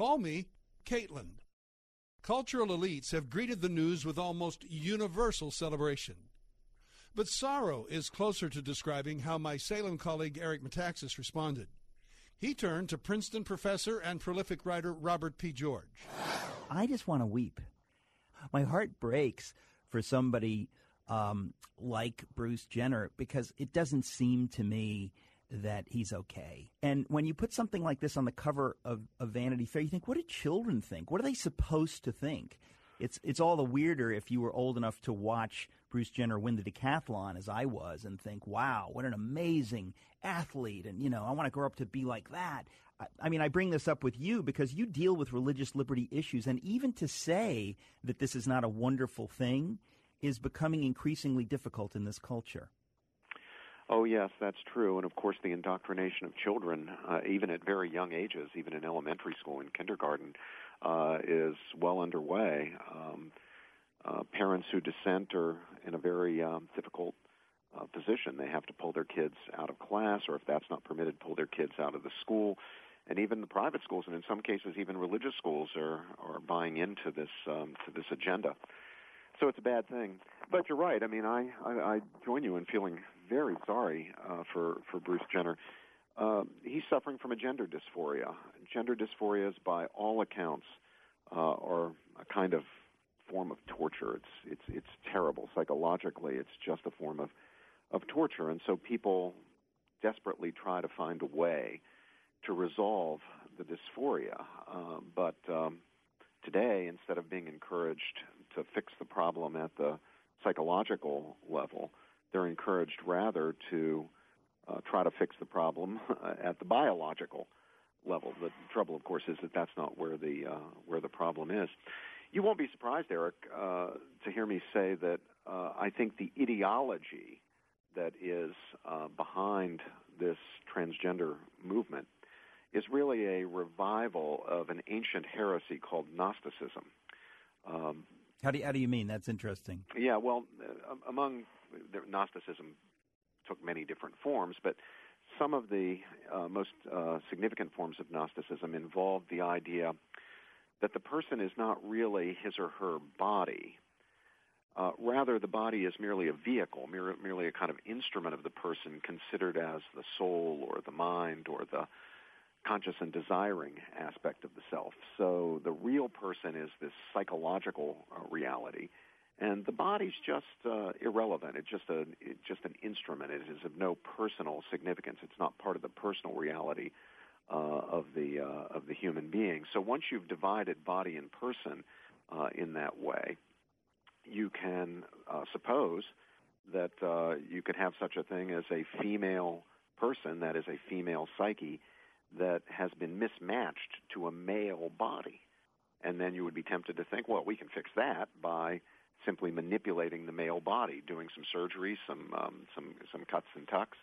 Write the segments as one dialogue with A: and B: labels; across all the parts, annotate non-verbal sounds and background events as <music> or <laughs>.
A: call me Caitlyn. Cultural elites have greeted the news with almost universal celebration. But sorrow is closer to describing how my Salem colleague Eric Metaxas responded. He turned to Princeton professor and prolific writer Robert P. George.
B: I just want to weep. My heart breaks for somebody um, like Bruce Jenner because it doesn't seem to me that he's okay. And when you put something like this on the cover of, of Vanity Fair, you think, what do children think? What are they supposed to think? It's it's all the weirder if you were old enough to watch Bruce Jenner win the decathlon as I was and think, wow, what an amazing athlete, and you know, I want to grow up to be like that. I, I mean, I bring this up with you because you deal with religious liberty issues, and even to say that this is not a wonderful thing is becoming increasingly difficult in this culture.
C: Oh, yes, that's true. And of course, the indoctrination of children, uh, even at very young ages, even in elementary school and kindergarten, uh, is well underway. Um, uh, parents who dissent are in a very um, difficult uh, position. They have to pull their kids out of class, or if that's not permitted, pull their kids out of the school. And even the private schools, and in some cases, even religious schools, are are buying into this um, to this agenda. So it's a bad thing. But you're right. I mean, I I, I join you in feeling very sorry uh, for for Bruce Jenner. Uh, he's suffering from a gender dysphoria. Gender dysphorias, by all accounts, uh, are a kind of form of torture. It's it's it's terrible psychologically. It's just a form of of torture, and so people desperately try to find a way to resolve the dysphoria. Uh, but um, today, instead of being encouraged to fix the problem at the psychological level, they're encouraged rather to uh, try to fix the problem <laughs> at the biological level. The trouble, of course, is that that's not where the uh, where the problem is. You won't be surprised, Eric, uh, to hear me say that uh, I think the ideology that is uh, behind this transgender movement is really a revival of an ancient heresy called Gnosticism.
B: Um, how do you, how do you mean? That's interesting.
C: Yeah, well, uh, among Gnosticism took many different forms, but some of the uh, most uh, significant forms of Gnosticism involved the idea that the person is not really his or her body. Uh, rather, the body is merely a vehicle, mere, merely a kind of instrument of the person considered as the soul or the mind or the conscious and desiring aspect of the self. So the real person is this psychological uh, reality, and the body's just uh, irrelevant. It's just a it's just an instrument. It is of no personal significance. It's not part of the personal reality uh, of the uh, of the human being. So once you've divided body and person uh, in that way, you can uh, suppose that uh, you could have such a thing as a female person, that is a female psyche, that has been mismatched to a male body. And then you would be tempted to think, well, we can fix that by simply manipulating the male body, doing some surgery, some um, some some cuts and tucks,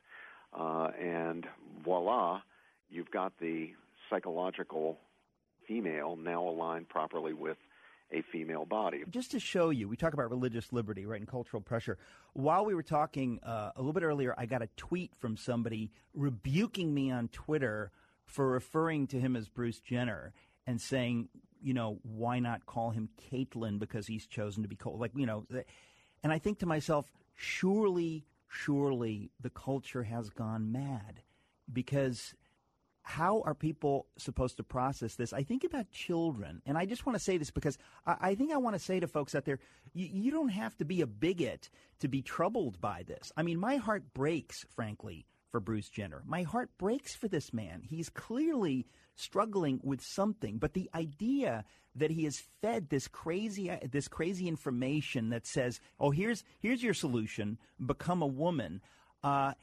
C: uh, and voila, you've got the psychological female now aligned properly with a female body.
B: Just to show you, we talk about religious liberty, right, and cultural pressure. While we were talking uh, a little bit earlier, I got a tweet from somebody rebuking me on Twitter for referring to him as Bruce Jenner and saying, you know, why not call him Caitlyn because he's chosen to be called, like, you know, and I think to myself, surely, surely the culture has gone mad because how are people supposed to process this? I think about children, and I just want to say this because I, I think I want to say to folks out there, you, you don't have to be a bigot to be troubled by this. I mean, my heart breaks, frankly, for Bruce Jenner. My heart breaks for this man. He's clearly struggling with something, but the idea that he has fed this crazy this crazy information that says, "Oh, here's here's your solution: become a woman," uh,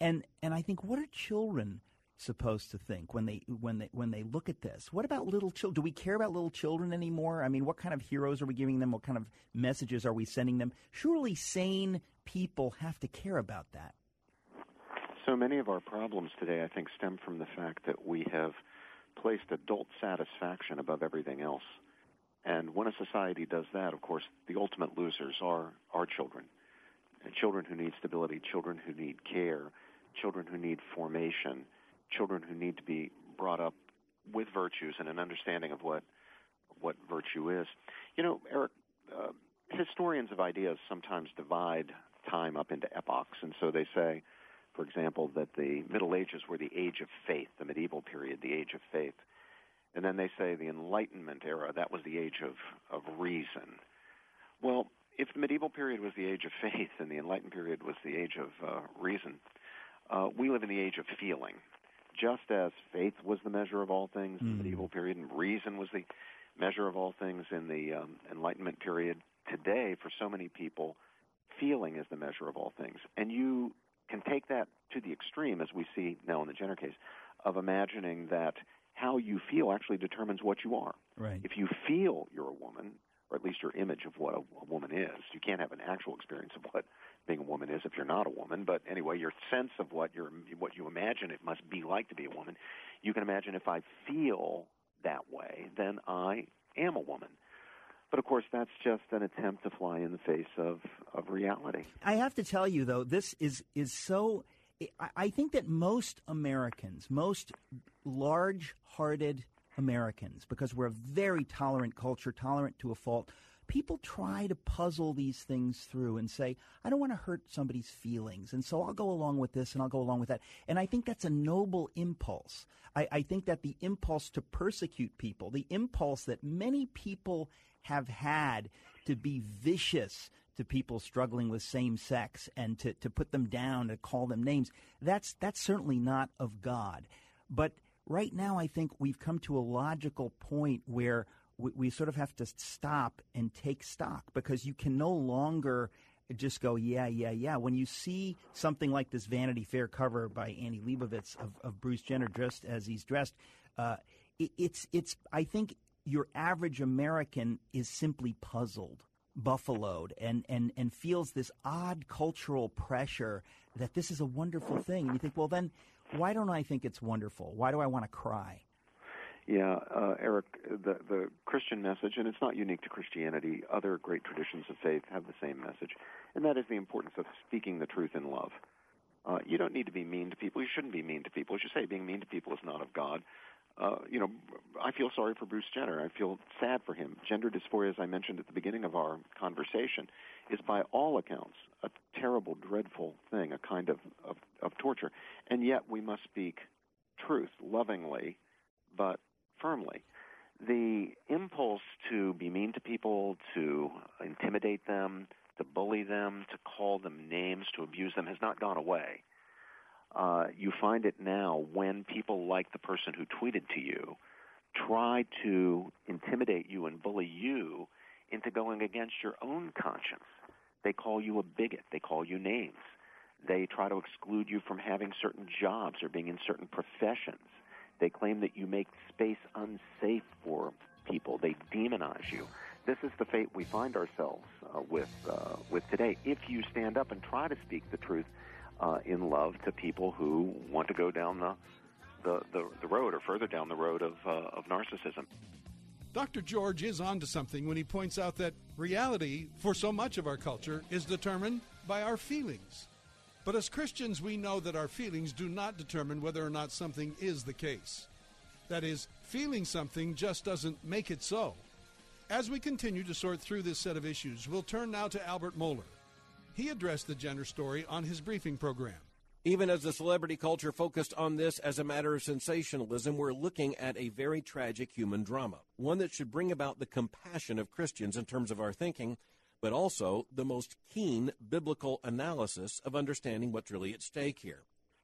B: and and I think, what are children? supposed to think when they when they when they look at this? What about little children? Do we care about little children anymore? I mean, what kind of heroes are we giving them? What kind of messages are we sending them? Surely sane people have to care about that.
C: So many of our problems today, I think, stem from the fact that we have placed adult satisfaction above everything else. And when a society does that, of course, the ultimate losers are our children. And children who need stability, children who need care, children who need formation, children who need to be brought up with virtues and an understanding of what what virtue is. You know, Eric, uh, historians of ideas sometimes divide time up into epochs, and so they say, for example, that the Middle Ages were the age of faith, the medieval period, the age of faith. And then they say the Enlightenment era, that was the age of, of reason. Well, if the medieval period was the age of faith and the Enlightened period was the age of uh, reason, uh, we live in the age of feeling. Just as faith was the measure of all things in the hmm. medieval period and reason was the measure of all things in the um, Enlightenment period, today, for so many people, feeling is the measure of all things. And you can take that to the extreme, as we see now in the Jenner case, of imagining that how you feel actually determines what you are.
B: Right.
C: If you feel you're a woman, or at least your image of what a, a woman is, you can't have an actual experience of what being a woman is if you're not a woman. But anyway, your sense of what you're, what you imagine it must be like to be a woman, you can imagine if I feel that way, then I am a woman. But of course, that's just an attempt to fly in the face of, of reality.
B: I have to tell you, though, this is, is so. I think that most Americans, most large hearted Americans, because we're a very tolerant culture, tolerant to a fault, people try to puzzle these things through and say, I don't want to hurt somebody's feelings. And so I'll go along with this and I'll go along with that. And I think that's a noble impulse. I, I think that the impulse to persecute people, the impulse that many people have had to be vicious to people struggling with same sex and to, to put them down, to call them names, that's, that's certainly not of God. But right now, I think we've come to a logical point where we, we sort of have to stop and take stock because you can no longer just go, yeah, yeah, yeah. When you see something like this Vanity Fair cover by Annie Leibovitz of, of Bruce Jenner dressed as he's dressed, uh, it, it's, it's, I think your average American is simply puzzled, buffaloed, and, and, and feels this odd cultural pressure that this is a wonderful thing. And you think, well, then why don't I think it's wonderful? Why do I want to cry?
C: Yeah, uh, Eric, the the Christian message, and it's not unique to Christianity. Other great traditions of faith have the same message, and that is the importance of speaking the truth in love. Uh, you don't need to be mean to people. You shouldn't be mean to people. As you say, being mean to people is not of God uh, you know, I feel sorry for Bruce Jenner. I feel sad for him. Gender dysphoria, as I mentioned at the beginning of our conversation, is by all accounts a terrible, dreadful thing, a kind of, of, of torture. And yet we must speak truth lovingly, but firmly. The impulse to be mean to people, to intimidate them, to bully them, to call them names, to abuse them has not gone away uh, you find it now when people like the person who tweeted to you try to intimidate you and bully you into going against your own conscience. They call you a bigot. They call you names. They try to exclude you from having certain jobs or being in certain professions. They claim that you make space unsafe for people. They demonize you. This is the fate we find ourselves uh, with uh, with today. If you stand up and try to speak the truth, uh, in love to people who want to go down the, the, the, the road or further down the road of, uh, of narcissism.
A: Dr. George is onto something when he points out that reality, for so much of our culture, is determined by our feelings. But as Christians, we know that our feelings do not determine whether or not something is the case. That is, feeling something just doesn't make it so. As we continue to sort through this set of issues, we'll turn now to Albert Mohler, he addressed the Jenner story on his briefing program.
D: Even as the celebrity culture focused on this as a matter of sensationalism, we're looking at a very tragic human drama, one that should bring about the compassion of Christians in terms of our thinking, but also the most keen biblical analysis of understanding what's really at stake here.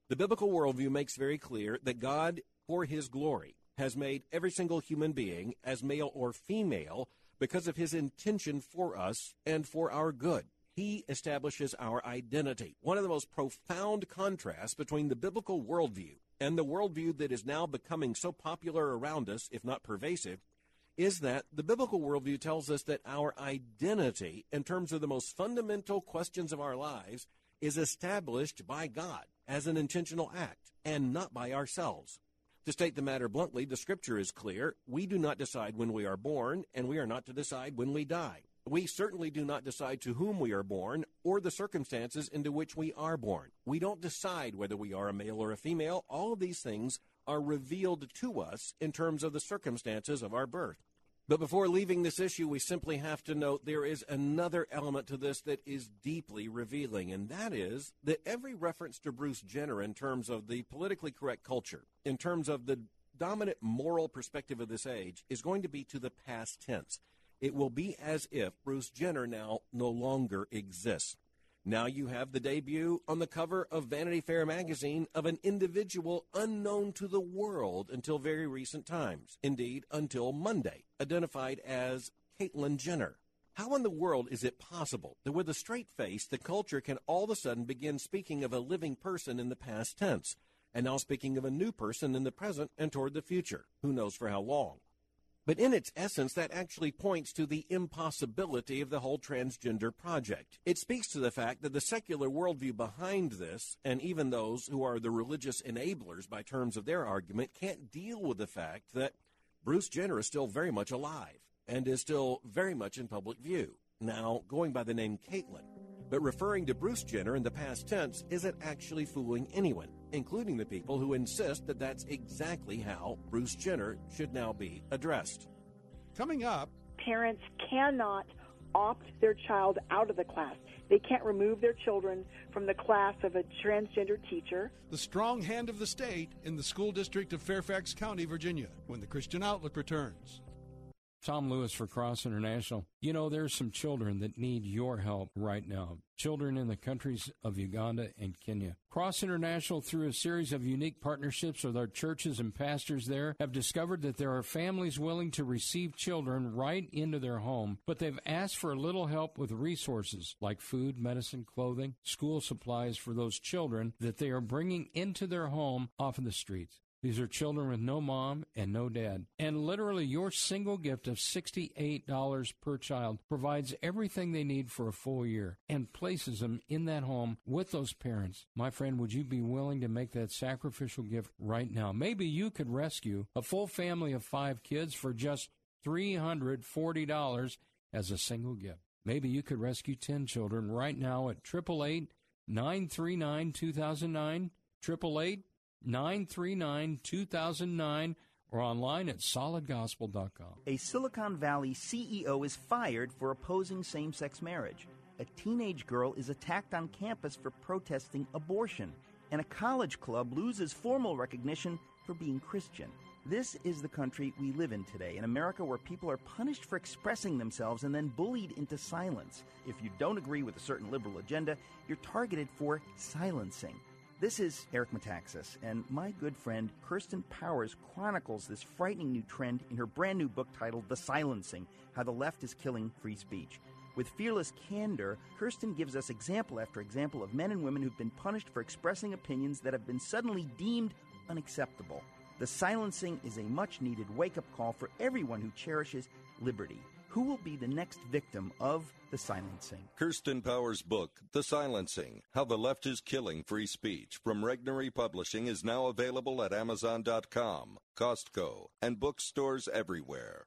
D: The biblical worldview makes very clear that God, for his glory, has made every single human being as male or female because of his intention for us and for our good. He establishes our identity. One of the most profound contrasts between the biblical worldview and the worldview that is now becoming so popular around us, if not pervasive, is that the biblical worldview tells us that our identity, in terms of the most fundamental questions of our lives, is established by God as an intentional act and not by ourselves. To state the matter bluntly, the scripture is clear. We do not decide when we are born, and we are not to decide when we die. We certainly do not decide to whom we are born or the circumstances into which we are born. We don't decide whether we are a male or a female. All of these things are revealed to us in terms of the circumstances of our birth. But before leaving this issue, we simply have to note there is another element to this that is deeply revealing, and that is that every reference to Bruce Jenner in terms of the politically correct culture, in terms of the dominant moral perspective of this age, is going to be to the past tense. It will be as if Bruce Jenner now no longer exists. Now you have the debut on the cover of Vanity Fair magazine of an individual unknown to the world until very recent times. Indeed, until Monday, identified as Caitlyn Jenner. How in the world is it possible that with a straight face, the culture can all of a sudden begin speaking of a living person in the past tense, and now speaking of a new person in the present and toward the future? Who knows for how long? But in its essence, that actually points to the impossibility of the whole transgender project. It speaks to the fact that the secular worldview behind this, and even those who are the religious enablers by terms of their argument, can't deal with the fact that Bruce Jenner is still very much alive and is still very much in public view. Now, going by the name Caitlyn, but referring to Bruce Jenner in the past tense isn't actually fooling anyone, including the people who insist that that's exactly how Bruce Jenner should now be addressed.
A: Coming up,
E: parents cannot opt their child out of the class. They can't remove their children from the class of a transgender teacher.
A: The strong hand of the state in the school district of Fairfax County, Virginia, when the Christian Outlook returns.
F: Tom Lewis for Cross International. You know, there's some children that need your help right now. Children in the countries of Uganda and Kenya. Cross International, through a series of unique partnerships with our churches and pastors there, have discovered that there are families willing to receive children right into their home, but they've asked for a little help with resources like food, medicine, clothing, school supplies for those children that they are bringing into their home off of the streets. These are children with no mom and no dad. And literally, your single gift of $68 per child provides everything they need for a full year and places them in that home with those parents. My friend, would you be willing to make that sacrificial gift right now? Maybe you could rescue a full family of five kids for just $340 as a single gift. Maybe you could rescue 10 children right now at 888 939 2009. 888 939 2009 or online at solidgospel.com.
B: A Silicon Valley CEO is fired for opposing same sex marriage. A teenage girl is attacked on campus for protesting abortion. And a college club loses formal recognition for being Christian. This is the country we live in today, in America where people are punished for expressing themselves and then bullied into silence. If you don't agree with a certain liberal agenda, you're targeted for silencing. This is Eric Metaxas, and my good friend Kirsten Powers chronicles this frightening new trend in her brand new book titled The Silencing How the Left is Killing Free Speech. With fearless candor, Kirsten gives us example after example of men and women who've been punished for expressing opinions that have been suddenly deemed unacceptable. The silencing is a much needed wake up call for everyone who cherishes liberty. Who will be the next victim of the silencing?
G: Kirsten Powers' book, The Silencing How the Left is Killing Free Speech, from Regnery Publishing, is now available at Amazon.com, Costco, and bookstores everywhere.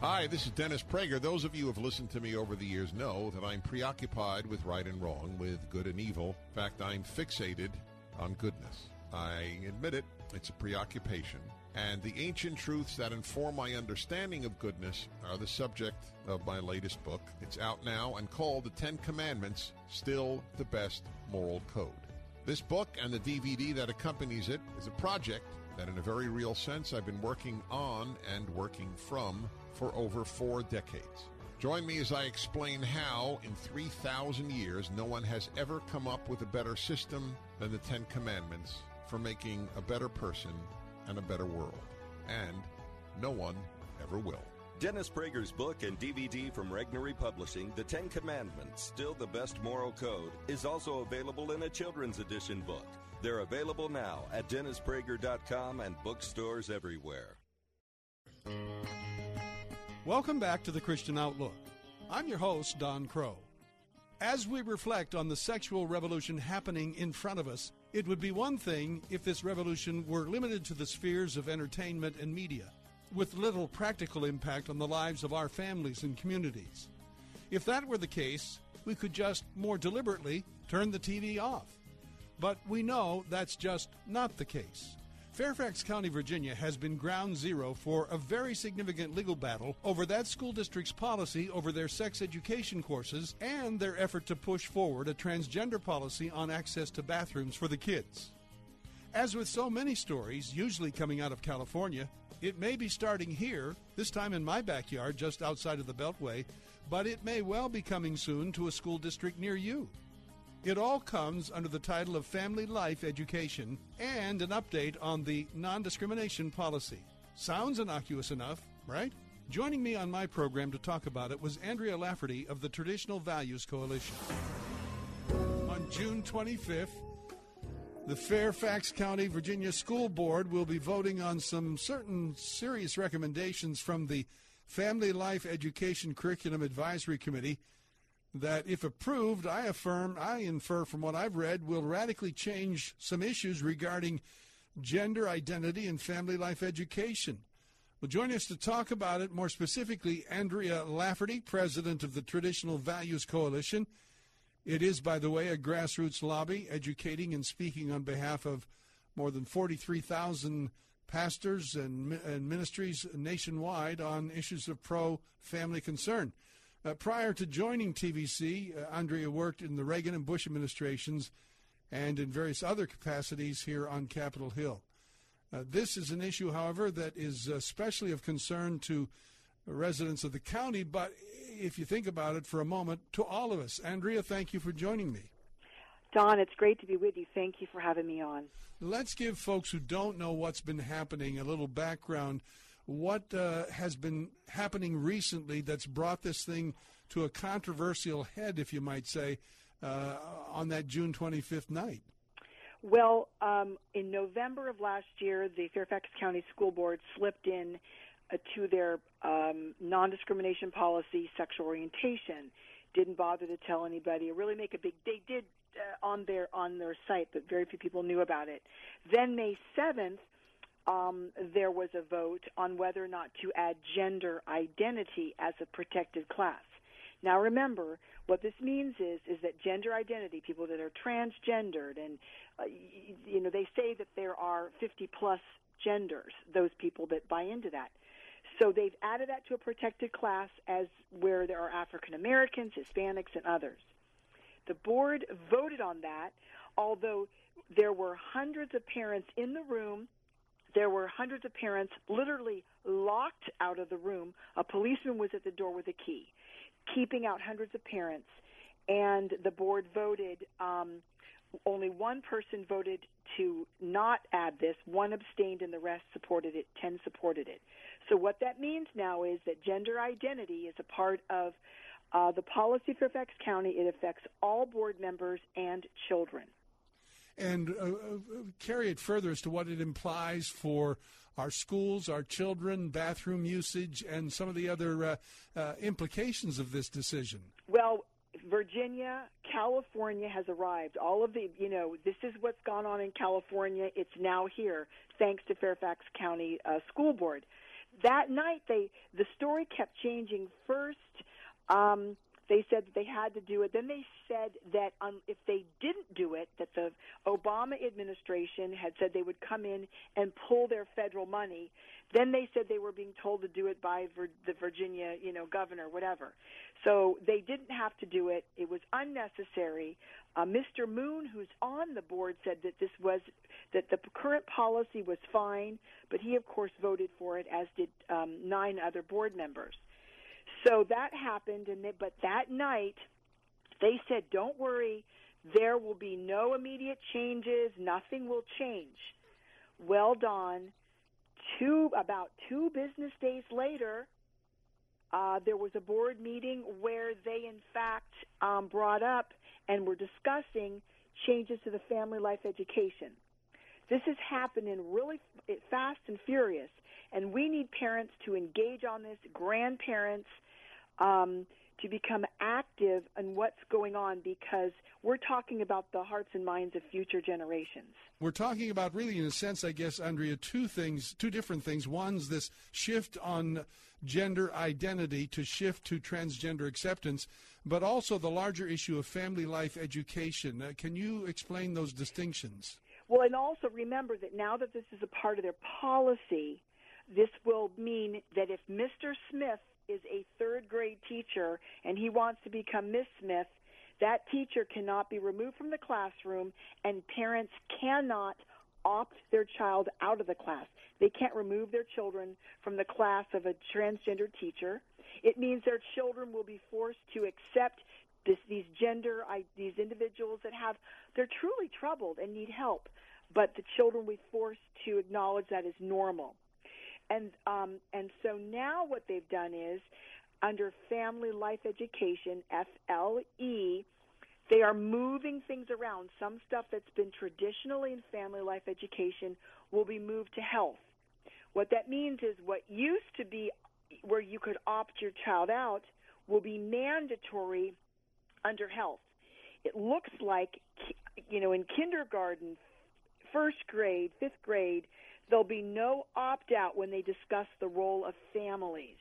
H: Hi, this is Dennis Prager. Those of you who have listened to me over the years know that I'm preoccupied with right and wrong, with good and evil. In fact, I'm fixated on goodness. I admit it, it's a preoccupation and the ancient truths that inform my understanding of goodness are the subject of my latest book. It's out now and called The Ten Commandments Still the Best Moral Code. This book and the DVD that accompanies it is a project that, in a very real sense, I've been working on and working from for over four decades. Join me as I explain how, in 3,000 years, no one has ever come up with a better system than the Ten Commandments for making a better person and a better world. And no one ever will.
G: Dennis Prager's book and DVD from Regnery Publishing, The Ten Commandments, Still the Best Moral Code, is also available in a children's edition book. They're available now at DennisPrager.com and bookstores everywhere.
A: Welcome back to the Christian Outlook. I'm your host, Don Kroah. As we reflect on the sexual revolution happening in front of us, it would be one thing if this revolution were limited to the spheres of entertainment and media, with little practical impact on the lives of our families and communities. If that were the case, we could just more deliberately turn the TV off. But we know that's just not the case. Fairfax County, Virginia has been ground zero for a very significant legal battle over that school district's policy over their sex education courses and their effort to push forward a transgender policy on access to bathrooms for the kids. As with so many stories, usually coming out of California, it may be starting here, this time in my backyard just outside of the Beltway, but it may well be coming soon to a school district near you. It all comes under the title of Family Life Education and an update on the non discrimination policy. Sounds innocuous enough, right? Joining me on my program to talk about it was Andrea Lafferty of the Traditional Values Coalition. On June 25th, the Fairfax County, Virginia School Board will be voting on some certain serious recommendations from the Family Life Education Curriculum Advisory Committee that, if approved, I affirm, I infer from what I've read, will radically change some issues regarding gender identity and family life education. Well, join us to talk about it more specifically, Andrea Lafferty, president of the Traditional Values Coalition. It is, by the way, a grassroots lobby educating and speaking on behalf of more than 43,000 pastors and, and ministries nationwide on issues of pro family concern. Uh, prior to joining TVC, uh, Andrea worked in the Reagan and Bush administrations and in various other capacities here on Capitol Hill. Uh, this is an issue, however, that is especially of concern to residents of the county, but if you think about it for a moment, to all of us. Andrea, thank you for joining me.
E: Don, it's great to be with you. Thank you for having me on.
A: Let's give folks who don't know what's been happening a little background what uh, has been happening recently that's brought this thing to a controversial head, if you might say, uh, on that June 25th night?
E: Well, um, in November of last year, the Fairfax County School Board slipped in uh, to their um, non discrimination policy sexual orientation. Didn't bother to tell anybody or really make a big. They did uh, on their on their site, but very few people knew about it. Then May 7th, um, there was a vote on whether or not to add gender identity as a protected class. Now remember, what this means is is that gender identity, people that are transgendered, and uh, you know they say that there are 50 plus genders, those people that buy into that. So they've added that to a protected class as where there are African Americans, Hispanics, and others. The board voted on that, although there were hundreds of parents in the room there were hundreds of parents literally locked out of the room. A policeman was at the door with a key, keeping out hundreds of parents. And the board voted. Um, only one person voted to not add this. One abstained, and the rest supported it. Ten supported it. So what that means now is that gender identity is a part of uh, the policy for Fairfax County. It affects all board members and children
A: and uh, uh, carry it further as to what it implies for our schools, our children, bathroom usage, and some of the other uh, uh, implications of this decision?
E: Well, Virginia, California has arrived. All of the, you know, this is what's gone on in California. It's now here, thanks to Fairfax County uh, School Board. That night, they the story kept changing. First, um, they said that they had to do it. Then they said that um, if they didn't do it, that the Obama administration had said they would come in and pull their federal money. Then they said they were being told to do it by Vir- the Virginia, you know, governor, whatever. So they didn't have to do it. It was unnecessary. Uh, Mr. Moon, who's on the board, said that this was that the current policy was fine, but he, of course, voted for it, as did um, nine other board members. So that happened, and they, but that night they said, "Don't worry, there will be no immediate changes. Nothing will change." Well done. Two about two business days later, uh, there was a board meeting where they, in fact, um, brought up and were discussing changes to the family life education. This is happening really fast and furious, and we need parents to engage on this, grandparents, um, to become active in what's going on because we're talking about the hearts and minds of future generations.
A: We're talking about really, in a sense, I guess, Andrea, two things, two different things. One's this shift on gender identity to shift to transgender acceptance, but also the larger issue of family life education. Uh, can you explain those distinctions?
E: Well, and also remember that now that this is a part of their policy, this will mean that if Mr. Smith is a third grade teacher and he wants to become Miss Smith, that teacher cannot be removed from the classroom and parents cannot opt their child out of the class. They can't remove their children from the class of a transgender teacher. It means their children will be forced to accept this, these gender, these individuals that have, they're truly troubled and need help, but the children will be forced to acknowledge that as normal. And um, and so now what they've done is under Family Life Education FLE, they are moving things around. Some stuff that's been traditionally in Family Life Education will be moved to health. What that means is what used to be where you could opt your child out will be mandatory under health. It looks like, you know, in kindergarten, first grade, fifth grade, There'll be no opt out when they discuss the role of families,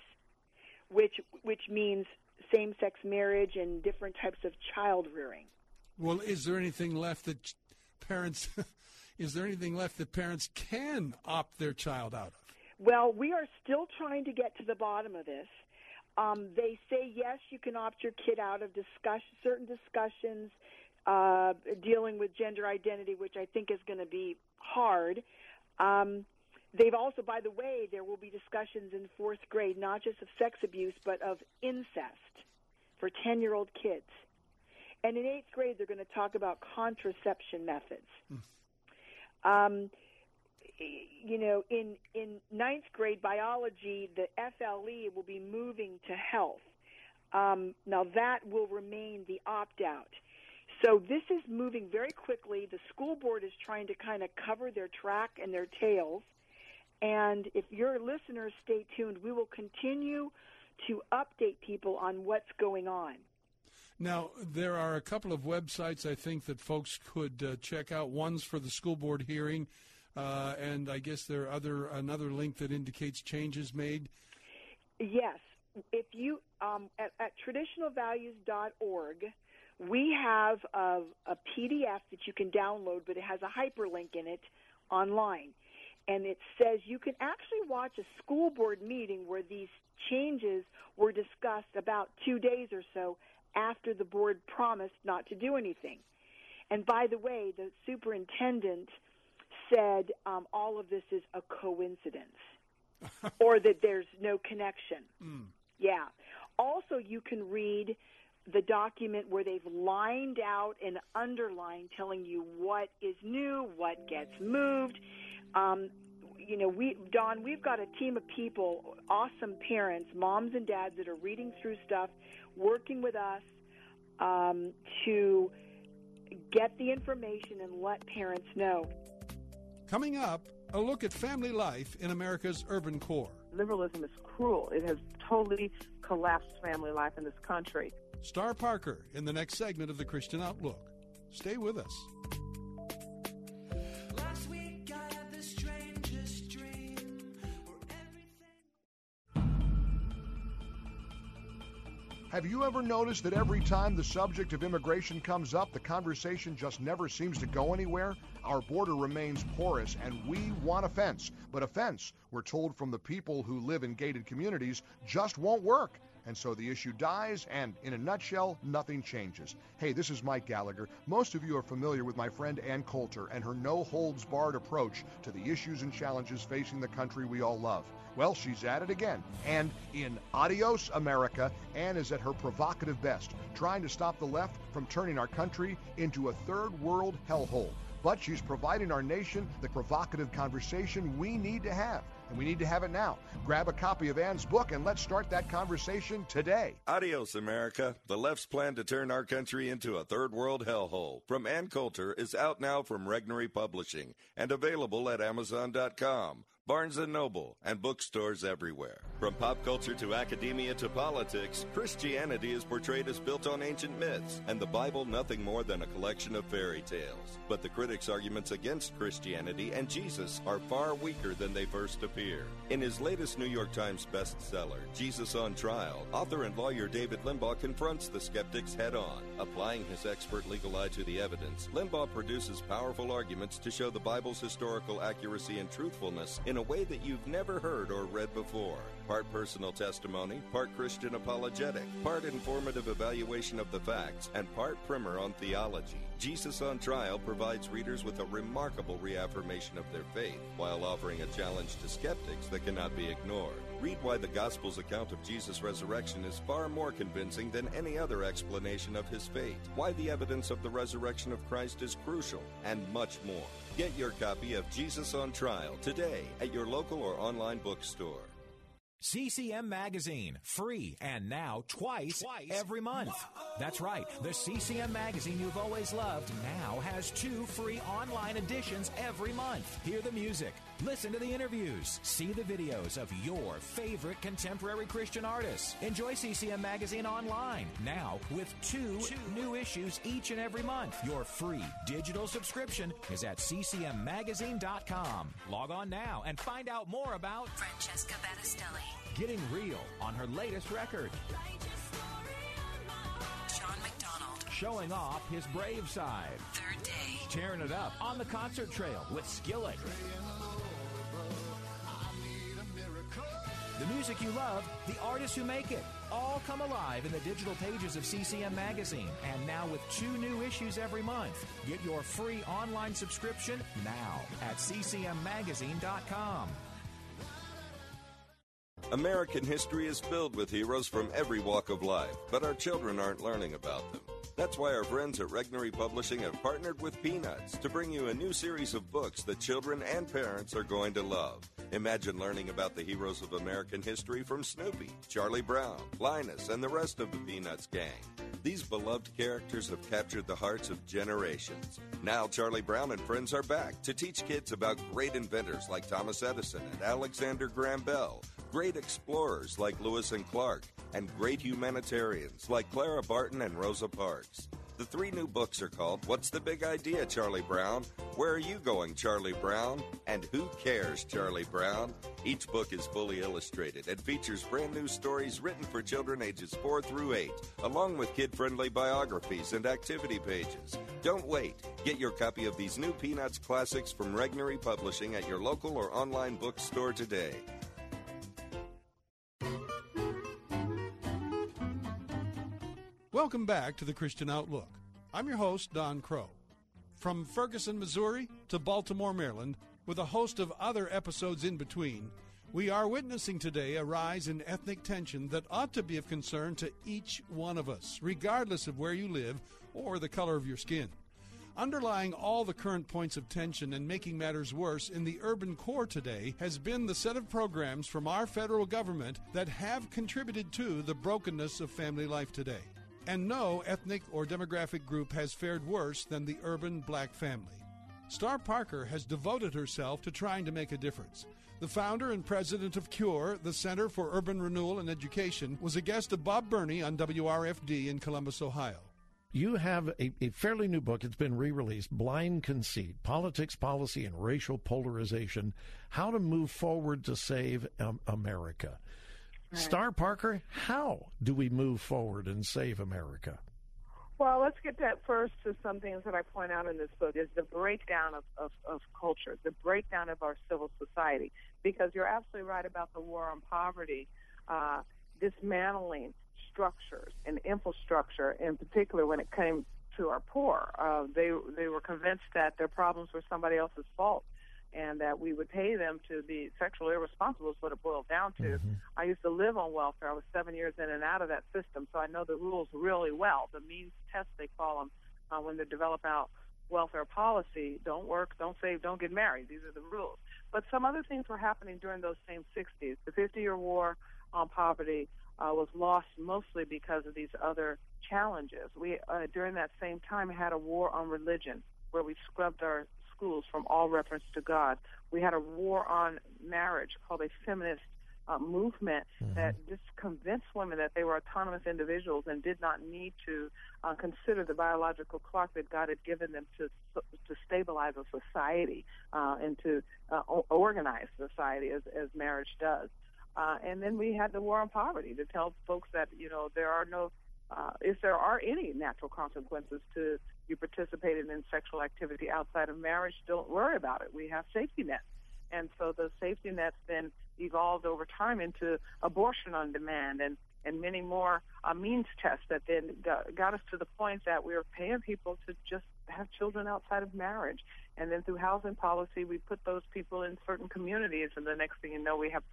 E: which which means same sex marriage and different types of child rearing.
A: Well, is there anything left that parents <laughs> is there anything left that parents can opt their child out of?
E: Well, we are still trying to get to the bottom of this. Um, they say yes, you can opt your kid out of discuss certain discussions uh, dealing with gender identity, which I think is going to be hard. Um, they've also, by the way, there will be discussions in fourth grade, not just of sex abuse, but of incest for 10 year old kids. And in eighth grade, they're going to talk about contraception methods. Mm. Um, you know, in in ninth grade biology, the FLE will be moving to health. Um, now that will remain the opt out. So this is moving very quickly. The school board is trying to kind of cover their track and their tails. And if your listeners stay tuned, we will continue to update people on what's going on.
A: Now, there are a couple of websites I think that folks could uh, check out. One's for the school board hearing, uh, and I guess there are other another link that indicates changes made.
E: Yes, if you um, at, at traditionalvalues.org, we have a, a PDF that you can download, but it has a hyperlink in it online. And it says you can actually watch a school board meeting where these changes were discussed about two days or so after the board promised not to do anything. And by the way, the superintendent said um, all of this is a coincidence <laughs> or that there's no connection. Mm. Yeah. Also, you can read the document where they've lined out and underlined telling you what is new, what gets moved. Um, you know, we Don, we've got a team of people, awesome parents, moms and dads that are reading through stuff, working with us um, to get the information and let parents know.
A: Coming up, a look at family life in America's urban core.
I: Liberalism is cruel. It has totally collapsed family life in this country.
A: Star Parker in the next segment of the Christian Outlook. Stay with us.
J: Have you ever noticed that every time the subject of immigration comes up, the conversation just never seems to go anywhere? Our border remains porous, and we want a fence. But a fence, we're told from the people who live in gated communities, just won't work. And so the issue dies, and in a nutshell, nothing changes. Hey, this is Mike Gallagher. Most of you are familiar with my friend Ann Coulter and her no holds barred approach to the issues and challenges facing the country we all love. Well, she's at it again. And in Adios America, Ann is at her provocative best, trying to stop the left from turning our country into a third world hellhole. But she's providing our nation the provocative conversation we need to have. And we need to have it now. Grab a copy of Ann's book and let's start that conversation today.
G: Adios, America. The left's plan to turn our country into a third world hellhole from Ann Coulter is out now from Regnery Publishing and available at Amazon.com. Barnes & Noble, and bookstores everywhere. From pop culture to academia to politics, Christianity is portrayed as built on ancient myths, and the Bible nothing more than a collection of fairy tales. But the critics' arguments against Christianity and Jesus are far weaker than they first appear. In his latest New York Times bestseller, Jesus on Trial, author and lawyer David Limbaugh confronts the skeptics head on. Applying his expert legal eye to the evidence, Limbaugh produces powerful arguments to show the Bible's historical accuracy and truthfulness in a way that you've never heard or read before. Part personal testimony, part Christian apologetic, part informative evaluation of the facts, and part primer on theology. Jesus on Trial provides readers with a remarkable reaffirmation of their faith while offering a challenge to skeptics that cannot be ignored. Read why the Gospel's account of Jesus' resurrection is far more convincing than any other explanation of his fate, why the evidence of the resurrection of Christ is crucial, and much more. Get your copy of Jesus on Trial today at your local or online bookstore.
K: CCM Magazine, free and now twice, twice. every month. That's right. The CCM Magazine you've always loved now has two free online editions every month. Hear the music, listen to the interviews, see the videos of your favorite contemporary Christian artists. Enjoy CCM Magazine online now with two, two new issues each and every month. Your free digital subscription is at ccmmagazine.com. Log on now and find out more about
L: Francesca Battistelli.
K: Getting real on her latest record.
L: Shawn McDonald.
K: Showing off his brave side.
L: Third day.
K: Tearing it up on the concert trail with Skillet. The music you love, the artists who make it, all come alive in the digital pages of CCM Magazine. And now with two new issues every month. Get your free online subscription now at ccmmagazine.com.
G: American history is filled with heroes from every walk of life, but our children aren't learning about them. That's why our friends at Regnery Publishing have partnered with Peanuts to bring you a new series of books that children and parents are going to love. Imagine learning about the heroes of American history from Snoopy, Charlie Brown, Linus, and the rest of the Peanuts gang. These beloved characters have captured the hearts of generations. Now, Charlie Brown and friends are back to teach kids about great inventors like Thomas Edison and Alexander Graham Bell, great explorers like Lewis and Clark, and great humanitarians like Clara Barton and Rosa Parks. The three new books are called What's the Big Idea, Charlie Brown? Where Are You Going, Charlie Brown? And Who Cares, Charlie Brown? Each book is fully illustrated and features brand new stories written for children ages 4 through 8, along with kid friendly biographies and activity pages. Don't wait. Get your copy of these new Peanuts classics from Regnery Publishing at your local or online bookstore today.
A: Welcome back to the Christian Outlook. I'm your host, Don Kroah. From Ferguson, Missouri to Baltimore, Maryland, with a host of other episodes in between, we are witnessing today a rise in ethnic tension that ought to be of concern to each one of us, regardless of where you live or the color of your skin. Underlying all the current points of tension and making matters worse in the urban core today has been the set of programs from our federal government that have contributed to the brokenness of family life today. And no ethnic or demographic group has fared worse than the urban black family. Star Parker has devoted herself to trying to make a difference. The founder and president of CURE, the Center for Urban Renewal and Education, was a guest of Bob Burney on WRFD in Columbus, Ohio.
M: You have a, a fairly new book. It's been re released Blind Conceit Politics, Policy, and Racial Polarization How to Move Forward to Save um, America. Right. Star Parker, how do we move forward and save America?
I: Well, let's get that first to some things that I point out in this book is the breakdown of, of, of culture, the breakdown of our civil society. Because you're absolutely right about the war on poverty, uh, dismantling structures and infrastructure, in particular when it came to our poor. Uh, they they were convinced that their problems were somebody else's fault and that we would pay them to be sexually irresponsible is what it boiled down to. Mm-hmm. I used to live on welfare. I was seven years in and out of that system, so I know the rules really well. The means test they call them uh, when they develop out welfare policy: don't work, don't save, don't get married. These are the rules. But some other things were happening during those same 60s. The 50 year war on poverty uh, was lost mostly because of these other challenges. We, uh, during that same time, had a war on religion where we scrubbed our schools from all reference to God. We had a war on marriage called a feminist uh, movement mm-hmm. that just convinced women that they were autonomous individuals and did not need to uh, consider the biological clock that God had given them to to stabilize a society uh, and to uh, organize society as, as marriage does. Uh, and then we had the war on poverty to tell folks that you know there are no uh, if there are any natural consequences to you participating in sexual activity outside of marriage, don't worry about it. We have safety nets. And so the safety nets then evolved over time into abortion on demand and, and many more uh, means tests that then got, got us to the point that we were paying people to just have children outside of marriage. And then through housing policy, we put those people in certain communities, and the next thing you know, we have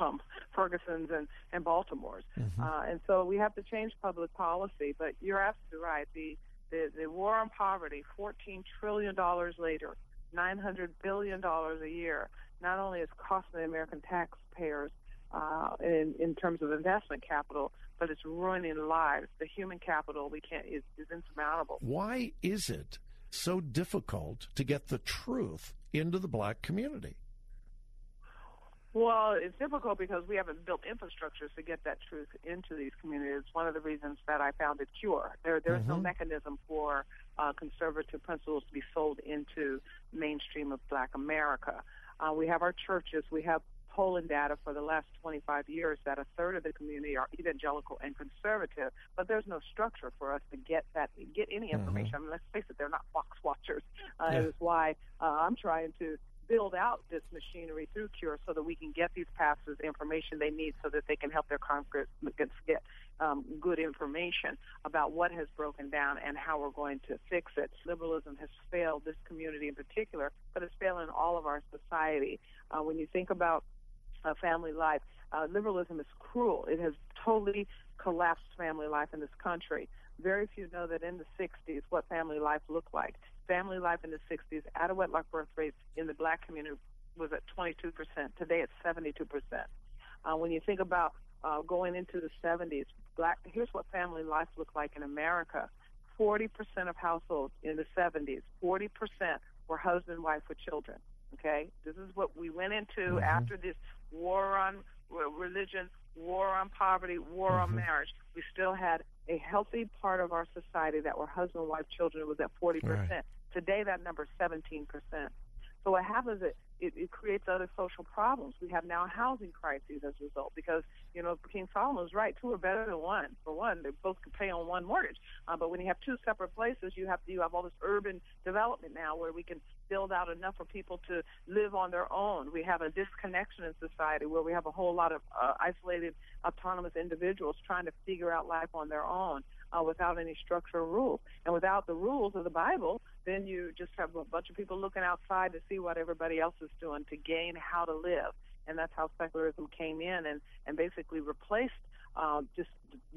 I: um, Ferguson's and, and Baltimore's. Mm-hmm. Uh, and so we have to change public policy. But you're absolutely right. The the, the war on poverty, $14 trillion later, $900 billion a year, not only is costing the American taxpayers uh, in, in terms of investment capital, but it's ruining lives. The human capital we can't is, is insurmountable.
M: Why is it so difficult to get the truth into the black community?
I: Well, it's difficult because we haven't built infrastructures to get that truth into these communities. One of the reasons that I founded Cure. There, there's mm-hmm. no mechanism for uh, conservative principles to be sold into mainstream of Black America. Uh, we have our churches. We have polling data for the last 25 years that a third of the community are evangelical and conservative, but there's no structure for us to get that, get any mm-hmm. information. Mm-hmm. I mean, let's face it, they're not Fox watchers. Uh, yeah. Is why uh, I'm trying to build out this machinery through Cure so that we can get these pastors the information they need so that they can help their congregants get um, good information about what has broken down and how we're going to fix it. Liberalism has failed this community in particular, but it's failing all of our society. Uh, when you think about uh, family life, uh, liberalism is cruel. It has totally collapsed family life in this country. Very few know that in the 60s what family life looked like family life in the 60s, out of wedlock birth rates in the black community was at 22%. Today it's 72%. Uh, when you think about uh, going into the 70s, black, here's what family life looked like in America. 40% of households in the 70s, 40% were husband, wife with children. Okay? This is what we went into mm-hmm. after this war on religion, war on poverty, war mm-hmm. on marriage. We still had a healthy part of our society that were husband, wife, children was at 40%. Right. Today, that number is 17%. So what happens is it, it creates other social problems. We have now housing crises as a result because, you know, King Solomon was right. Two are better than one. For one, they both can pay on one mortgage. Uh, but when you have two separate places, you have you have all this urban development now where we can build out enough for people to live on their own. We have a disconnection in society where we have a whole lot of uh, isolated, autonomous individuals trying to figure out life on their own uh, without any structure or rules. And without the rules of the Bible, then you just have a bunch of people looking outside to see what everybody else is doing to gain how to live. And that's how secularism came in and, and basically replaced uh, just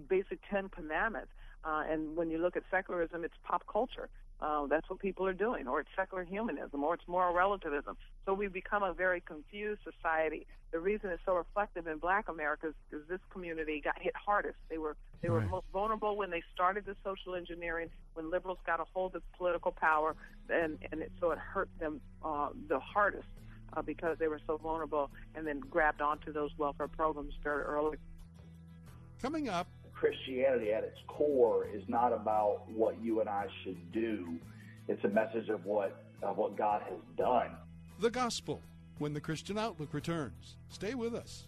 I: basic Ten Commandments. Uh, and when you look at secularism, it's pop culture. Uh, that's what people are doing, or it's secular humanism, or it's moral relativism. So we've become a very confused society. The reason it's so reflective in Black America is, is this community got hit hardest. They were they were most vulnerable when they started the social engineering, when liberals got a hold of political power, and and it, so it hurt them uh, the hardest uh, because they were so vulnerable, and then grabbed onto those welfare programs very early.
A: Coming up
N: Christianity at its core is not about what you and I should do. It's a message of what of what God has done.
A: The gospel when the Christian Outlook returns. Stay with us.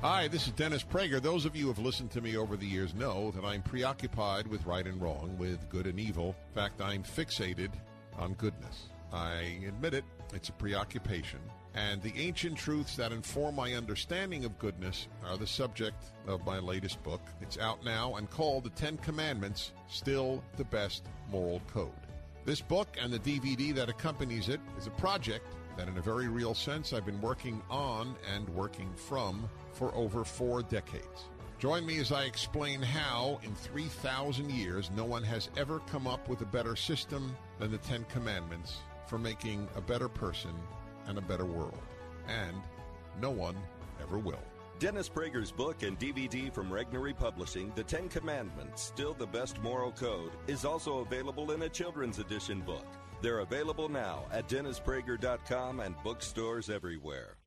H: Hi, this is Dennis Prager. Those of you who have listened to me over the years know that I'm preoccupied with right and wrong, with good and evil. In fact, I'm fixated on goodness. I admit it, it's a preoccupation and the ancient truths that inform my understanding of goodness are the subject of my latest book. It's out now and called The Ten Commandments Still the Best Moral Code. This book and the DVD that accompanies it is a project that, in a very real sense, I've been working on and working from for over four decades. Join me as I explain how, in 3,000 years, no one has ever come up with a better system than the Ten Commandments for making a better person and a better world. And no one ever will.
G: Dennis Prager's book and DVD from Regnery Publishing, The Ten Commandments, Still the Best Moral Code, is also available in a children's edition book. They're available now at DennisPrager.com and bookstores everywhere.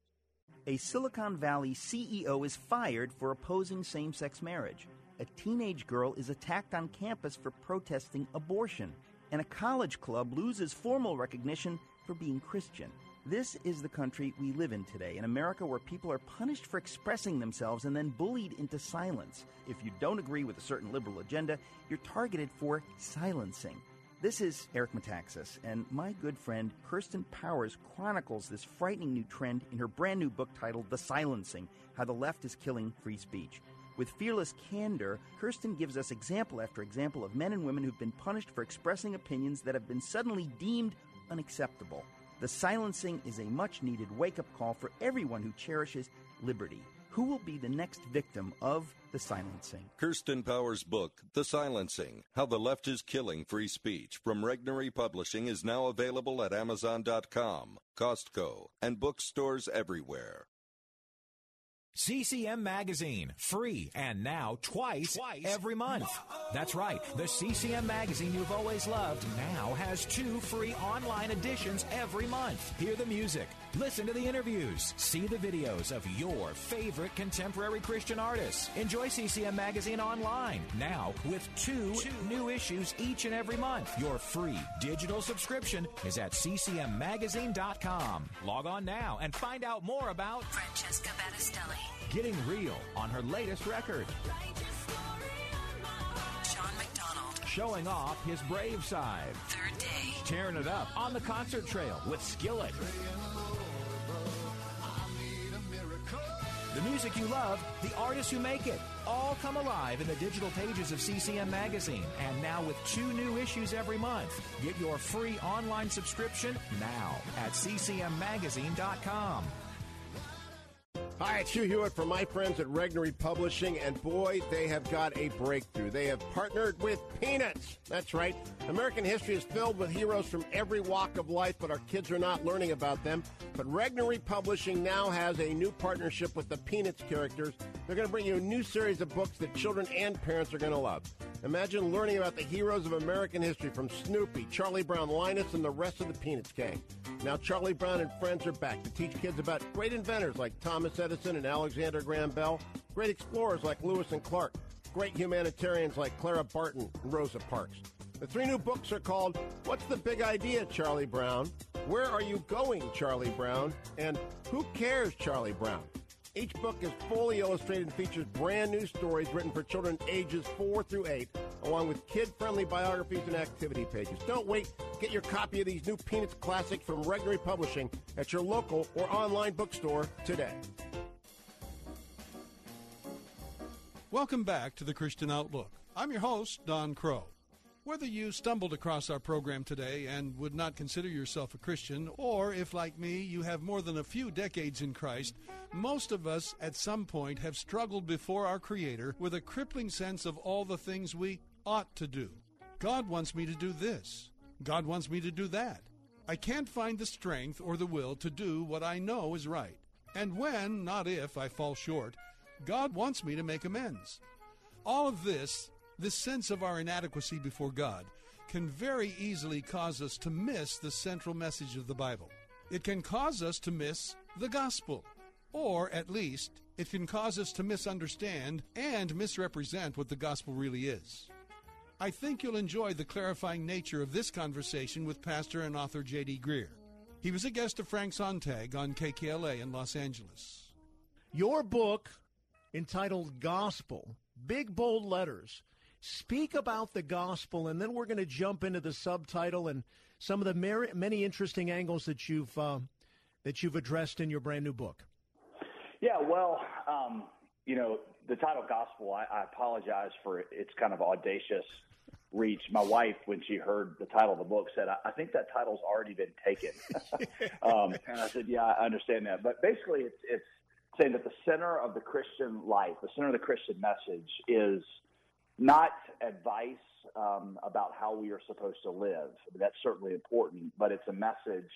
B: A Silicon Valley CEO is fired for opposing same sex marriage. A teenage girl is attacked on campus for protesting abortion. And a college club loses formal recognition for being Christian. This is the country we live in today, an America where people are punished for expressing themselves and then bullied into silence. If you don't agree with a certain liberal agenda, you're targeted for silencing. This is Eric Metaxas, and my good friend Kirsten Powers chronicles this frightening new trend in her brand new book titled The Silencing How the Left is Killing Free Speech. With fearless candor, Kirsten gives us example after example of men and women who've been punished for expressing opinions that have been suddenly deemed unacceptable. The silencing is a much needed wake up call for everyone who cherishes liberty. Who will be the next victim of the silencing?
G: Kirsten Powers' book, The Silencing How the Left is Killing Free Speech, from Regnery Publishing, is now available at Amazon.com, Costco, and bookstores everywhere.
K: CCM Magazine, free and now twice, twice every month. That's right. The CCM Magazine you've always loved now has two free online editions every month. Hear the music, listen to the interviews, see the videos of your favorite contemporary Christian artists. Enjoy CCM Magazine online now with two, two new issues each and every month. Your free digital subscription is at ccmmagazine.com. Log on now and find out more about
L: Francesca Battistelli.
K: Getting Real on her latest record. Showing off his brave side.
L: Third day.
K: Tearing it up on the concert trail with Skillet. The music you love, the artists who make it, all come alive in the digital pages of CCM Magazine. And now with two new issues every month. Get your free online subscription now at ccmmagazine.com.
O: Hi, it's Hugh Hewitt from my friends at Regnery Publishing, and boy, they have got a breakthrough. They have partnered with Peanuts. That's right. American history is filled with heroes from every walk of life, but our kids are not learning about them. But Regnery Publishing now has a new partnership with the Peanuts characters. They're going to bring you a new series of books that children and parents are going to love. Imagine learning about the heroes of American history from Snoopy, Charlie Brown, Linus, and the rest of the Peanuts gang. Now, Charlie Brown and friends are back to teach kids about great inventors like Thomas Edison and Alexander Graham Bell, great explorers like Lewis and Clark, great humanitarians like Clara Barton and Rosa Parks. The three new books are called What's the Big Idea, Charlie Brown? Where Are You Going, Charlie Brown? And Who Cares, Charlie Brown? Each book is fully illustrated and features brand new stories written for children ages 4 through 8, along with kid friendly biographies and activity pages. Don't wait. Get your copy of these new Peanuts classics from Regnery Publishing at your local or online bookstore today.
A: Welcome back to the Christian Outlook. I'm your host, Don Kroah. Whether you stumbled across our program today and would not consider yourself a Christian, or if, like me, you have more than a few decades in Christ, most of us at some point have struggled before our Creator with a crippling sense of all the things we ought to do. God wants me to do this. God wants me to do that. I can't find the strength or the will to do what I know is right. And when, not if, I fall short, God wants me to make amends. All of this this sense of our inadequacy before God can very easily cause us to miss the central message of the Bible. It can cause us to miss the gospel, or at least, it can cause us to misunderstand and misrepresent what the gospel really is. I think you'll enjoy the clarifying nature of this conversation with pastor and author J.D. Greear. He was a guest of Frank Sontag on KKLA in Los Angeles.
M: Your book, entitled Gospel, big bold letters, speak about the gospel, and then we're going to jump into the subtitle and some of the mer- many interesting angles that you've uh, that you've addressed in your brand new book.
N: Yeah, well, um, you know, the title "Gospel." I, I apologize for its kind of audacious reach. My wife, when she heard the title of the book, said, "I, I think that title's already been taken." <laughs> um, and I said, "Yeah, I understand that." But basically, it's it's saying that the center of the Christian life, the center of the Christian message, is not advice um, about how we are supposed to live. That's certainly important, but it's a message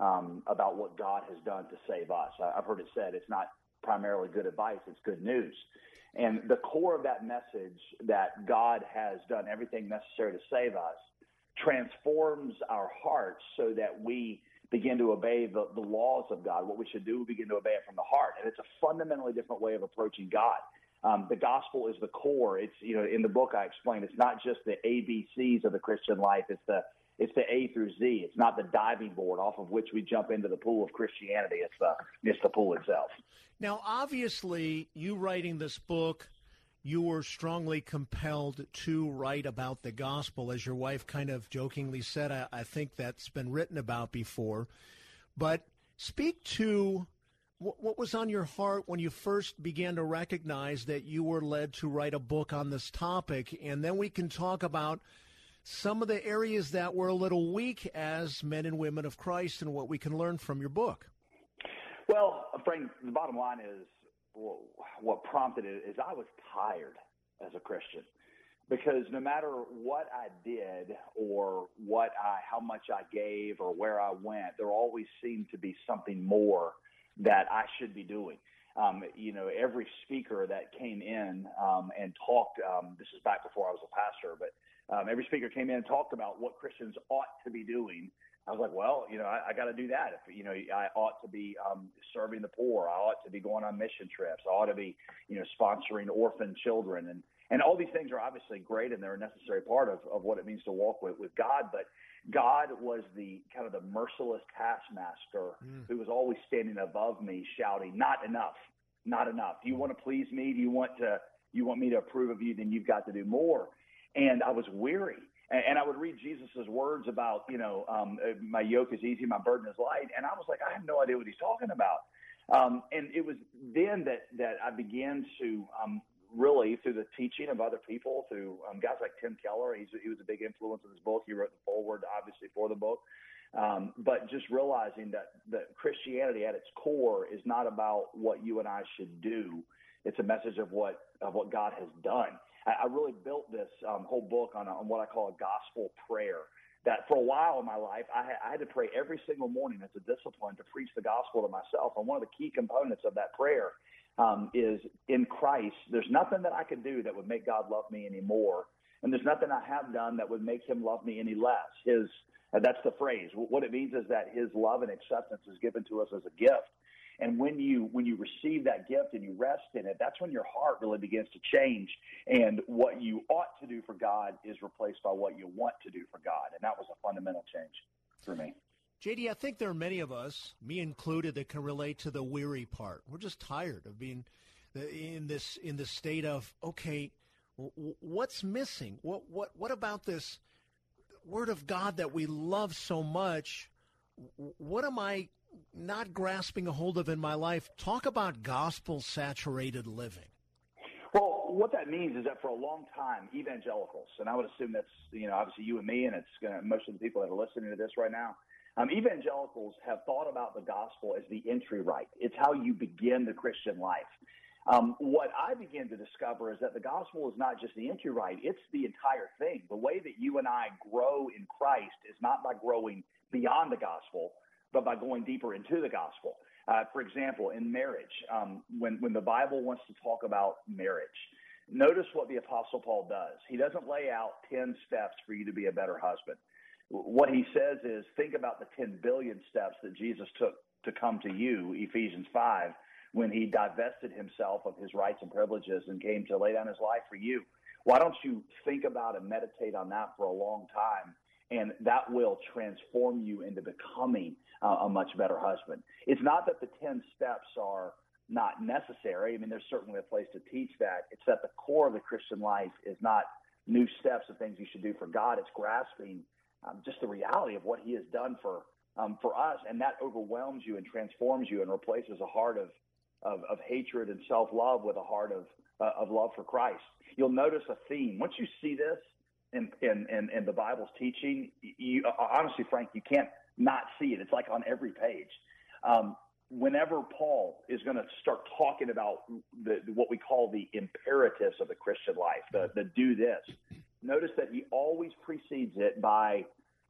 N: um, about what God has done to save us. I've heard it said it's not primarily good advice, it's good news. And the core of that message that God has done everything necessary to save us transforms our hearts so that we begin to obey the, the laws of God. What we should do, we begin to obey it from the heart. And it's a fundamentally different way of approaching God. Um, the gospel is the core. It's you know in the book I explain it's not just the ABCs of the Christian life. It's the it's the A through Z. It's not the diving board off of which we jump into the pool of Christianity. It's the it's the pool itself.
P: Now, obviously, you writing this book, you were strongly compelled to write about the gospel, as your wife kind of jokingly said. I, I think that's been written about before, but speak to what was on your heart when you first began to recognize that you were led to write a book on this topic? And then we can talk about some of the areas that were a little weak as men and women of Christ and what we can learn from your book.
N: Well, Frank, the bottom line is what prompted it is I was tired as a Christian because no matter what I did or what I, how much I gave or where I went, there always seemed to be something more that I should be doing. Um, you know, every speaker that came in um, and talked, um, this is back before I was a pastor, but um, every speaker came in and talked about what Christians ought to be doing. I was like, well, you know, I, I got to do that. If you know, I ought to be um, serving the poor. I ought to be going on mission trips. I ought to be, you know, sponsoring orphan children, and and all these things are obviously great and they're a necessary part of, of what it means to walk with with God. But God was the kind of the merciless taskmaster mm. who was always standing above me, shouting, "Not enough, not enough. Do you want to please me? Do you want to you want me to approve of you? Then you've got to do more." And I was weary, and, I would read Jesus's words about, you know, um, my yoke is easy, my burden is light, and I was like, I have no idea what he's talking about. Um, and it was then that that I began to um, really through the teaching of other people, through um, guys like Tim Keller. He's, he was a big influence in this book. He wrote the foreword, obviously, for the book. Um, but just realizing that, that Christianity at its core is not about what you and I should do. It's a message of what of what God has done. I, really built this um, whole book on, a, on what I call a gospel prayer. That for a while in my life, I had, I had to pray every single morning as a discipline to preach the gospel to myself. And one of the key components of that prayer um, is in Christ, there's nothing that I could do that would make God love me anymore. And there's nothing I have done that would make him love me any less. His, that's the phrase. What it means is that his love and acceptance is given to us as a gift. And when you when you receive that gift and you rest in it, that's when your heart really begins to change. And what you ought to do for God is replaced by what you want to do for God. And that was a fundamental change for me.
P: JD, I think there are many of us, me included, that can relate to the weary part. We're just tired of being in this in this state of okay, what's missing? What what what about this word of God that we love so much? What am I not grasping a hold of in my life? Talk about gospel saturated living.
N: Well, what that means is that for a long time, evangelicals, and I would assume that's you know obviously you and me, and it's gonna, most of the people that are listening to this right now um, evangelicals have thought about the gospel as the entry right. It's how you begin the Christian life. Um, what I begin to discover is that the gospel is not just the entry right, it's the entire thing. The way that you and I grow in Christ is not by growing beyond the gospel, but by going deeper into the gospel. Uh, for example, in marriage, um, when, when the Bible wants to talk about marriage, notice what the Apostle Paul does. He doesn't lay out 10 steps for you to be a better husband what he says is think about the 10 billion steps that Jesus took to come to you, Ephesians 5, when he divested himself of his rights and privileges and came to lay down his life for you. Why don't you think about and meditate on that for a long time? And that will transform you into becoming a much better husband. It's not that the 10 steps are not necessary. I mean, there's certainly a place to teach that. It's that the core of the Christian life is not new steps of things you should do for God. It's grasping um, just the reality of what He has done for um, for us, and that overwhelms you and transforms you and replaces a heart of of, of hatred and self love with a heart of uh, of love for Christ. You'll notice a theme once you see this in in, in, in the Bible's teaching. You, honestly, Frank, you can't not see it. It's like on every page. Um, whenever Paul is going to start talking about the, what we call the imperatives of the Christian life, the, the do this, notice that he always precedes it by,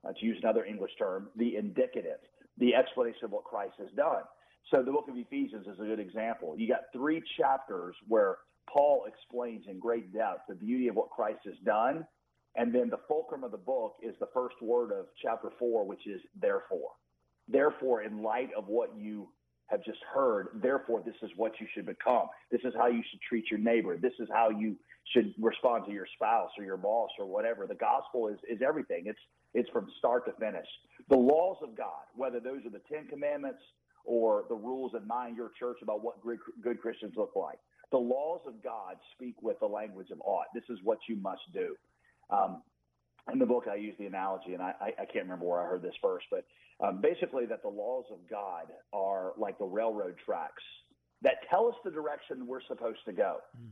N: uh, to use another English term, the indicative, the explanation of what Christ has done. So the book of Ephesians is a good example. You got three chapters where Paul explains in great depth the beauty of what Christ has done. And then the fulcrum of the book is the first word of chapter four, which is therefore. Therefore, in light of what you have just heard, therefore, this is what you should become. This is how you should treat your neighbor. This is how you should respond to your spouse or your boss or whatever. The gospel is, is everything. It's, it's from start to finish. The laws of God, whether those are the Ten Commandments or the rules in mind your church about what good, good Christians look like, the laws of God speak with the language of ought. This is what you must do. Um, in the book, I use the analogy, and I, I, can't remember where I heard this first, but um, basically that the laws of God are like the railroad tracks that tell us the direction we're supposed to go. Mm.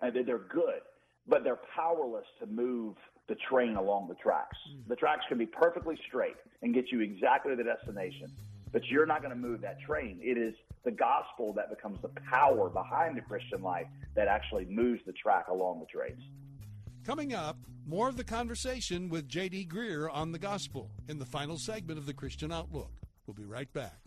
N: And they're good, but they're powerless to move the train along the tracks. Mm. The tracks can be perfectly straight and get you exactly to the destination, but you're not going to move that train. It is the gospel that becomes the power behind the Christian life that actually moves the track along the trains.
A: Coming up, more of the conversation with J.D. Greear on the gospel in the final segment of the Christian Outlook. We'll be right back.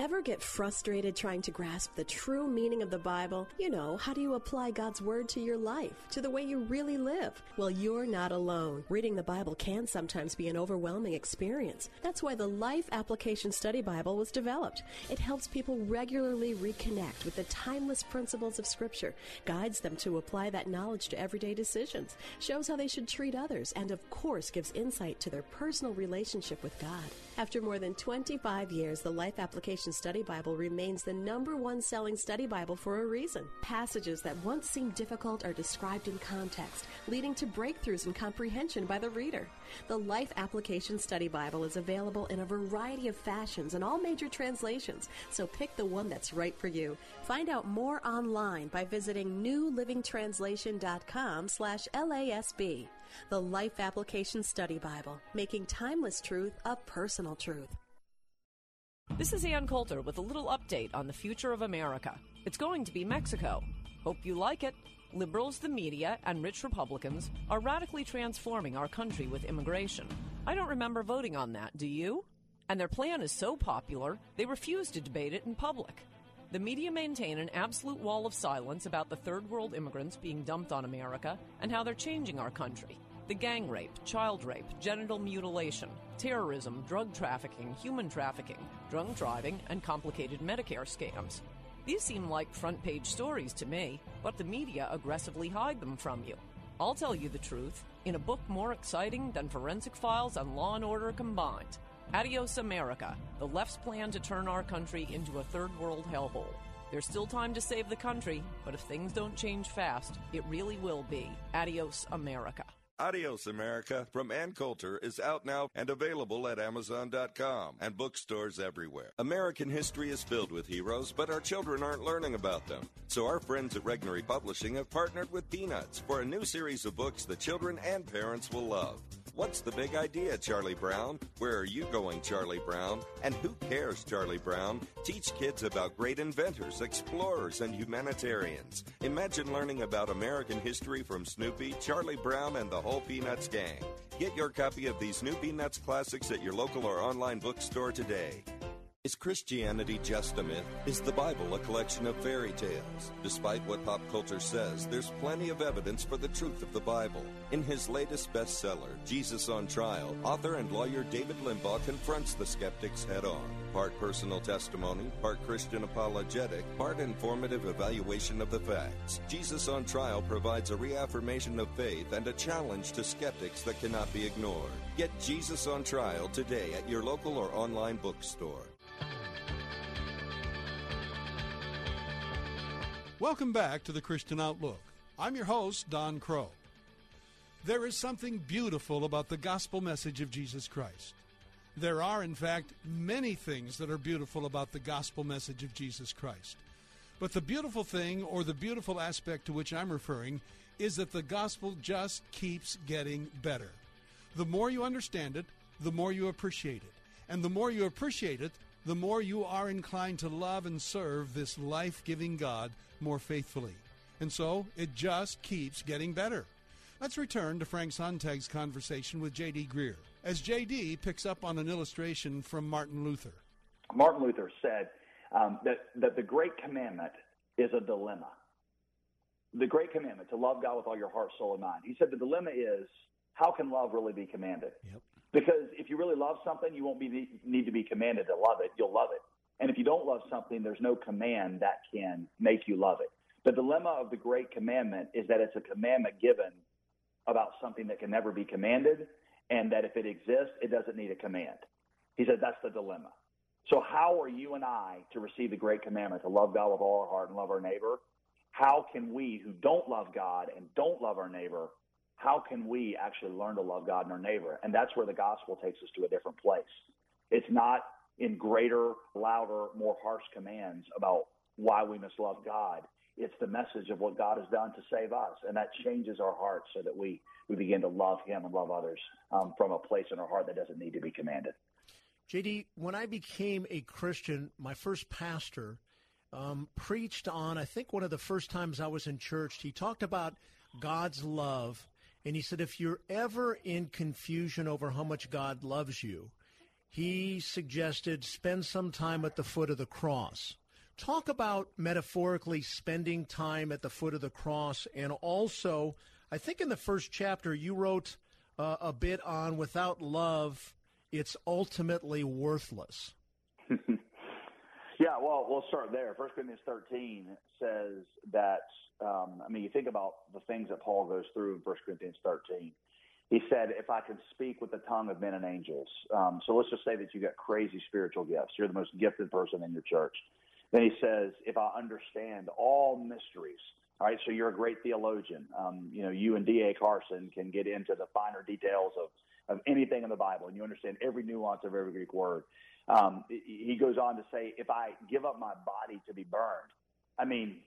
Q: Ever get frustrated trying to grasp the true meaning of the Bible? You know, how do you apply God's Word to your life, to the way you really live? Well, you're not alone. Reading the Bible can sometimes be an overwhelming experience. That's why the Life Application Study Bible was developed. It helps people regularly reconnect with the timeless principles of Scripture, guides them to apply that knowledge to everyday decisions, shows how they should treat others, and of course gives insight to their personal relationship with God. After more than 25 years, the Life Application Study Bible remains the number one selling study Bible for a reason. Passages that once seemed difficult are described in context, leading to breakthroughs in comprehension by the reader. The Life Application Study Bible is available in a variety of fashions and all major translations, so pick the one that's right for you. Find out more online by visiting newlivingtranslation.com slash LASB. The Life Application Study Bible, making timeless truth a personal truth.
R: This is Ann Coulter with a little update on the future of America. It's going to be Mexico. Hope you like it. Liberals, the media, and rich Republicans are radically transforming our country with immigration. I don't remember voting on that, do you? And their plan is so popular, they refuse to debate it in public. The media maintain an absolute wall of silence about the third world immigrants being dumped on America and how they're changing our country. The gang rape, child rape, genital mutilation, terrorism, drug trafficking, human trafficking, drunk driving, and complicated Medicare scams. These seem like front page stories to me, but the media aggressively hide them from you. I'll tell you the truth in a book more exciting than Forensic Files and Law and Order combined. Adios America, the left's plan to turn our country into a third world hellhole. There's still time to save the country, but if things don't change fast, it really will be Adios America.
G: Adios America from Ann Coulter is out now and available at Amazon.com and bookstores everywhere. American history is filled with heroes, but our children aren't learning about them. So our friends at Regnery Publishing have partnered with Peanuts for a new series of books that children and parents will love. What's the big idea, Charlie Brown? Where are you going, Charlie Brown? And who cares, Charlie Brown? Teach kids about great inventors, explorers, and humanitarians. Imagine learning about American history from Snoopy, Charlie Brown, and the whole Peanuts gang. Get your copy of these new Peanuts classics at your local or online bookstore today. Is Christianity just a myth? Is the Bible a collection of fairy tales? Despite what pop culture says, there's plenty of evidence for the truth of the Bible. In his latest bestseller, Jesus on Trial, author and lawyer David Limbaugh confronts the skeptics head on. Part personal testimony, part Christian apologetic, part informative evaluation of the facts. Jesus on Trial provides a reaffirmation of faith and a challenge to skeptics that cannot be ignored. Get Jesus on Trial today at your local or online bookstore.
A: Welcome back to the Christian Outlook. I'm your host, Don Kroah. There is something beautiful about the gospel message of Jesus Christ. There are, in fact, many things that are beautiful about the gospel message of Jesus Christ. But the beautiful thing, or the beautiful aspect to which I'm referring, is that the gospel just keeps getting better. The more you understand it, the more you appreciate it. And the more you appreciate it, the more you are inclined to love and serve this life giving God more faithfully. And so it just keeps getting better. Let's return to Frank Sontag's conversation with J.D. Greear as J.D. picks up on an illustration from Martin Luther.
N: Martin Luther said um, that, that the great commandment is a dilemma. The great commandment to love God with all your heart, soul, and mind. He said the dilemma is how can love really be commanded?
P: Yep.
N: Because if you really love something, you won't be need to be commanded to love it. You'll love it. And if you don't love something, there's no command that can make you love it. The dilemma of the great commandment is that it's a commandment given about something that can never be commanded, and that if it exists, it doesn't need a command. He said that's the dilemma. So, how are you and I to receive the great commandment to love God with all our heart and love our neighbor? How can we who don't love God and don't love our neighbor how can we actually learn to love God and our neighbor? And that's where the gospel takes us to a different place. It's not in greater, louder, more harsh commands about why we must love God. It's the message of what God has done to save us, and that changes our hearts so that we, we begin to love Him and love others um, from a place in our heart that doesn't need to be commanded.
P: JD, when I became a Christian, my first pastor um, preached on, I think one of the first times I was in church, he talked about God's love and he said, if you're ever in confusion over how much God loves you, he suggested spend some time at the foot of the cross. Talk about metaphorically spending time at the foot of the cross. And also, I think in the first chapter, you wrote uh, a bit on without love, it's ultimately worthless. <laughs>
N: yeah, well, we'll start there. First Corinthians 13 says that um, I mean, you think about the things that Paul goes through in 1 Corinthians 13. He said, if I can speak with the tongue of men and angels. Um, so let's just say that you got crazy spiritual gifts. You're the most gifted person in your church. Then he says, if I understand all mysteries. All right, so you're a great theologian. Um, you know, you and D.A. Carson can get into the finer details of, of anything in the Bible, and you understand every nuance of every Greek word. Um, he goes on to say, if I give up my body to be burned, I mean,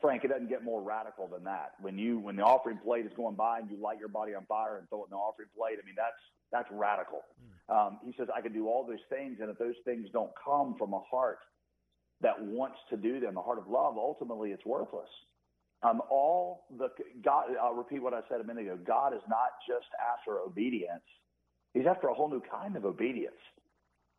N: Frank, it doesn't get more radical than that. When you when the offering plate is going by and you light your body on fire and throw it in the offering plate, I mean that's that's radical. Mm. Um, he says I can do all those things, and if those things don't come from a heart that wants to do them, a heart of love, ultimately it's worthless. Um, all the God, I'll repeat what I said a minute ago. God is not just after obedience; He's after a whole new kind of obedience,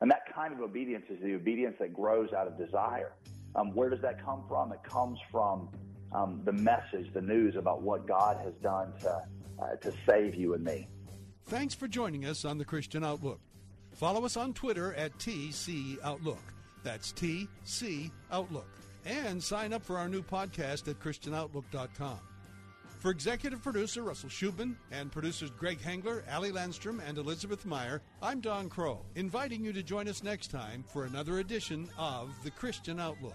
N: and that kind of obedience is the obedience that grows out of desire. Um, where does that come from? It comes from um, the message, the news about what God has done to, uh, to save you and me.
A: Thanks for joining us on the Christian Outlook. Follow us on Twitter at TC Outlook. That's TC Outlook. And sign up for our new podcast at ChristianOutlook.com. For executive producer Russell Schubin and producers Greg Hengler, Ali Landstrom, and Elizabeth Meyer, I'm Don Kroah, inviting you to join us next time for another edition of The Christian Outlook.